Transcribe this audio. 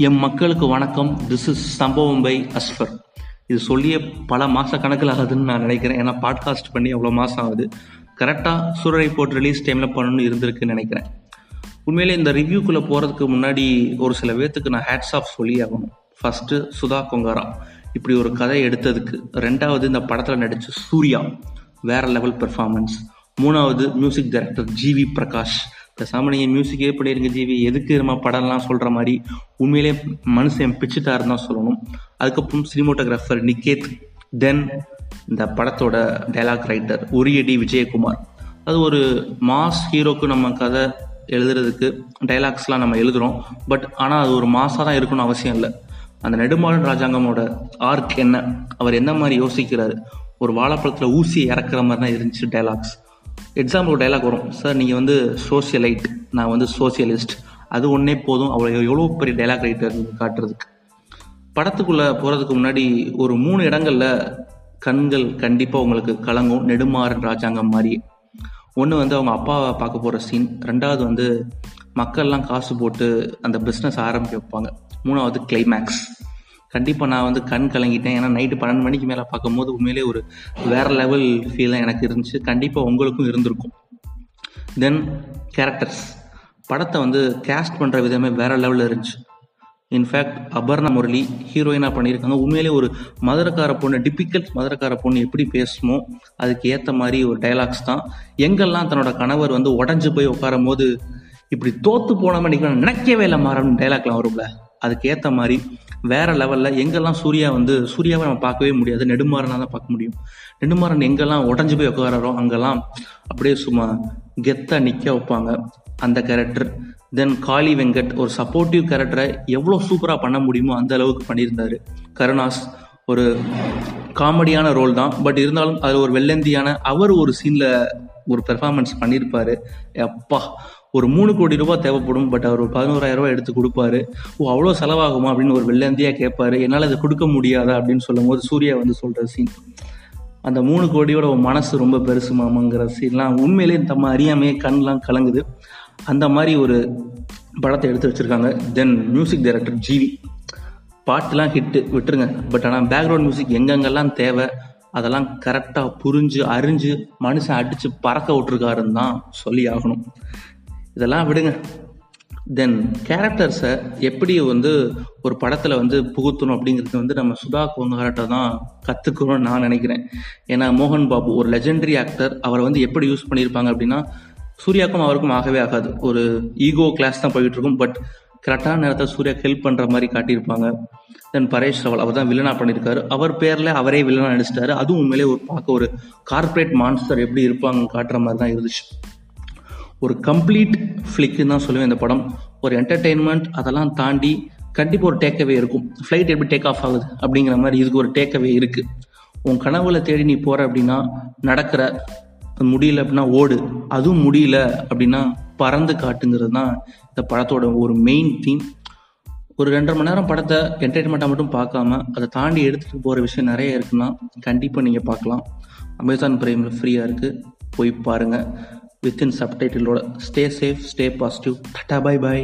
M மக்களுக்கு வணக்கம். This is சம்பவம் பை அஸ்ஃபர் இது சொல்லியே பல மாத கணக்கில் ஆகுதுன்னு நான் நினைக்கிறேன். ஏன்னா பாட்காஸ்ட் பண்ணி அவ்வளோ மாதம் ஆகுது. கரெக்டாக சூரரை போட்டு ரிலீஸ் டைமில் பண்ணணும்னு இருந்திருக்குன்னு நினைக்கிறேன். உண்மையிலே இந்த ரிவ்யூக்குள்ளே போகிறதுக்கு முன்னாடி ஒரு சில பேர்த்துக்கு நான் ஹேட்ஸ் ஆஃப் சொல்லி ஆகணும். ஃபஸ்ட்டு சுதா கொங்காரா. இப்படி ஒரு கதை எடுத்ததுக்கு. ரெண்டாவது இந்த படத்தில் நடித்த சூர்யா. வேற லெவல் பெர்ஃபார்மன்ஸ் மூணாவது மியூசிக் டைரக்டர் ஜிவி பிரகாஷ் பேசாமல் நீங்கள் மியூசிக்கே இருங்க ஜிவி. எதுக்கு நம்ம படம்லாம் சொல்கிற மாதிரி? உண்மையிலே மனுஷன் பிச்சுட்டாருன்னு தான் சொல்லணும். அதுக்கப்புறம் சினிமோட்டோகிராஃபர் நிக்கேத் தென் இந்த படத்தோட டைலாக் ரைட்டர் உரியடி விஜயகுமார். அது ஒரு மாஸ் ஹீரோக்கு நம்ம கதை எழுதுறதுக்கு டைலாக்ஸ்லாம் நம்ம எழுதுகிறோம் பட் ஆனால் அது ஒரு மாசாக தான் இருக்கணும்னு அவசியம் இல்லை. அந்த நெடுமாறன் ராஜாங்கமோட ஆர்க் என்ன? அவர் என்ன மாதிரி யோசிக்கிறாரு? ஒரு வாழைப்பழத்தில் ஊசி இறக்குற மாதிரி தான் இருந்துச்சு டைலாக்ஸ் எக்ஸாம்பிள் ஒரு டைலாக் வரும். சார் நீங்கள் வந்து சோசியலைட் நான் வந்து சோசியலிஸ்ட் அது ஒன்றே போதும். அவ்வளோ எவ்வளோ பெரிய டைலாக் ரைட்டர் காட்டுறதுக்கு. படத்துக்குள்ளே போகிறதுக்கு முன்னாடி ஒரு மூணு இடங்களில் கண்கள் கண்டிப்பாக உங்களுக்கு கலங்கும். நெடுமாறன் ராஜாங்கம் மாதிரி. ஒன்று வந்து அவங்க அப்பாவை பார்க்க போகிற சீன் ரெண்டாவது வந்து மக்கள்லாம் காசு போட்டு அந்த பிஸ்னஸ் ஆரம்பிக்க வைப்பாங்க. மூணாவது கிளைமேக்ஸ் கண்டிப்பாக நான் வந்து கண் கலங்கிட்டேன். ஏன்னா நைட்டு பன்னெண்டு மணிக்கு மேலே பார்க்கும்போது உண்மையிலே ஒரு வேற லெவல் ஃபீலாக எனக்கு இருந்துச்சு. கண்டிப்பாக உங்களுக்கும் இருந்திருக்கும். தென் கேரக்டர்ஸ் படத்தை வந்து கேஸ்ட் பண்ணுற விதமே வேற லெவலில் இருந்துச்சு. இன்ஃபேக்ட் அபர்ணா முரளி ஹீரோயினாக பண்ணியிருக்காங்க. உண்மையிலே ஒரு மதுரக்கார பொண்ணு டிப்பிக்கல் மதுரக்கார பொண்ணு எப்படி பேசுமோ அதுக்கு ஏற்ற மாதிரி ஒரு டைலாக்ஸ் தான். எங்கெல்லாம் தன்னோட கணவர் வந்து உடஞ்சு போய் உட்காரும் போது இப்படி தோத்து போன மாதிரி நினைக்கவே இல்லை மாறணும் டைலாக்லாம் வரும்ல. அதுக்கேற்ற மாதிரி வேற லெவலில் எங்கெல்லாம் சூர்யா வந்து சூர்யாவை நம்ம பார்க்கவே முடியாது. நெடுமாறனாக தான் பார்க்க முடியும். நெடுமாறன் எங்கெல்லாம் உடஞ்சி போய் உட்காரோ அங்கெல்லாம் அப்படியே சும்மா கெத்தாக நிற்க வைப்பாங்க அந்த கேரக்டர் தென் காளி வெங்கட் ஒரு சப்போர்ட்டிவ் கேரக்டரை எவ்வளோ சூப்பராக பண்ண முடியுமோ அந்த அளவுக்கு பண்ணியிருந்தாரு. கருணாஸ் ஒரு காமெடியான ரோல் தான். பட் இருந்தாலும் அதில் ஒரு வெள்ளந்தியான அவர் ஒரு சீனில் ஒரு பெர்ஃபார்மன்ஸ் பண்ணியிருப்பாரு. அப்பா ஒரு மூணு கோடி ரூபாய் தேவைப்படும் பட் அவர் ஒரு பதினோராயிரம் ரூபாய் எடுத்து கொடுப்பாரு. ஓ அவ்வளோ செலவாகுமா அப்படின்னு ஒரு வெள்ளந்தியாக கேட்பாரு. என்னால் அதை கொடுக்க முடியாதா அப்படின்னு சொல்லும் போது சூர்யா வந்து சொல்கிற சீன் அந்த மூணு கோடியோட மனசு ரொம்ப பெருசு மாமாங்கிற சீன்லாம் உண்மையிலேயே நம்ம அறியாமையே கண்லாம் கலங்குது. அந்த மாதிரி ஒரு படத்தை எடுத்து வச்சுருக்காங்க. தென் மியூசிக் டைரக்டர் ஜிவி பாட்டுலாம் ஹிட்டு விட்டுருங்க. பட் ஆனால் பேக்ரவுண்ட் மியூசிக் எங்கெங்கெல்லாம் தேவை அதெல்லாம் கரெக்டாக புரிஞ்சு அறிஞ்சு மனுஷன் அடித்து பறக்க விட்டுருக்காருன்னு தான் சொல்லி ஆகணும். இதெல்லாம் விடுங்க. தென் கேரக்டர்ஸை எப்படி வந்து ஒரு படத்தில் வந்து புகுத்தணும் அப்படிங்கிறது வந்து நம்ம சுதா கோங்கார்ட்ட தான் கற்றுக்கணும்னு நான் நினைக்கிறேன். ஏன்னா மோகன் பாபு ஒரு லெஜெண்டரி ஆக்டர் அவரை வந்து எப்படி யூஸ் பண்ணியிருப்பாங்க அப்படின்னா சூர்யாக்கும் அவருக்கும் ஆகவே ஆகாது. ஒரு ஈகோ கிளாஸ் தான் போயிட்டு இருக்கும். பட் கரெக்டான நேரத்தில் சூர்யா ஹெல்ப் பண்ணுற மாதிரி காட்டியிருப்பாங்க. தென் பரேஷ் ரவல் அவர் தான் வில்லனா பண்ணியிருக்காரு. அவர் பேரில் அவரே வில்லனா நடிச்சிட்டாரு. அதுவும் உண்மையிலே ஒரு பார்க்க ஒரு கார்பரேட் மான்ஸ்டர் எப்படி இருப்பாங்க காட்டுற மாதிரி தான் இருந்துச்சு. ஒரு கம்ப்ளீட் ஃப்ளிக்குன்னு தான் சொல்லுவேன் இந்த படம். ஒரு என்டர்டெயின்மெண்ட் அதெல்லாம் தாண்டி கண்டிப்பாக ஒரு டேக்அவே இருக்கும். ஃப்ளைட் எப்படி டேக் ஆஃப் ஆகுது அப்படிங்கிற மாதிரி இதுக்கு ஒரு டேக்அவே இருக்குது உன் கனவுல தேடி நீ போகிற அப்படின்னா நடக்கிற முடியல அப்படின்னா ஓடு. அதுவும் முடியல அப்படின்னா பறந்து காட்டுங்கிறது தான் இந்த படத்தோட ஒரு மெயின் தீம் ஒரு ரெண்டரை மணி நேரம் படத்தை என்டர்டைன்மெண்ட்டாக மட்டும் பார்க்காம அதை தாண்டி எடுத்துகிட்டு போகிற விஷயம் நிறைய இருக்குன்னா கண்டிப்பாக நீங்கள் பார்க்கலாம். அமேசான் பிரைமில் ஃப்ரீயாக இருக்குது போய் பாருங்கள் within sub ടൈറ്റിലൂടെ stay safe stay positive tata bye bye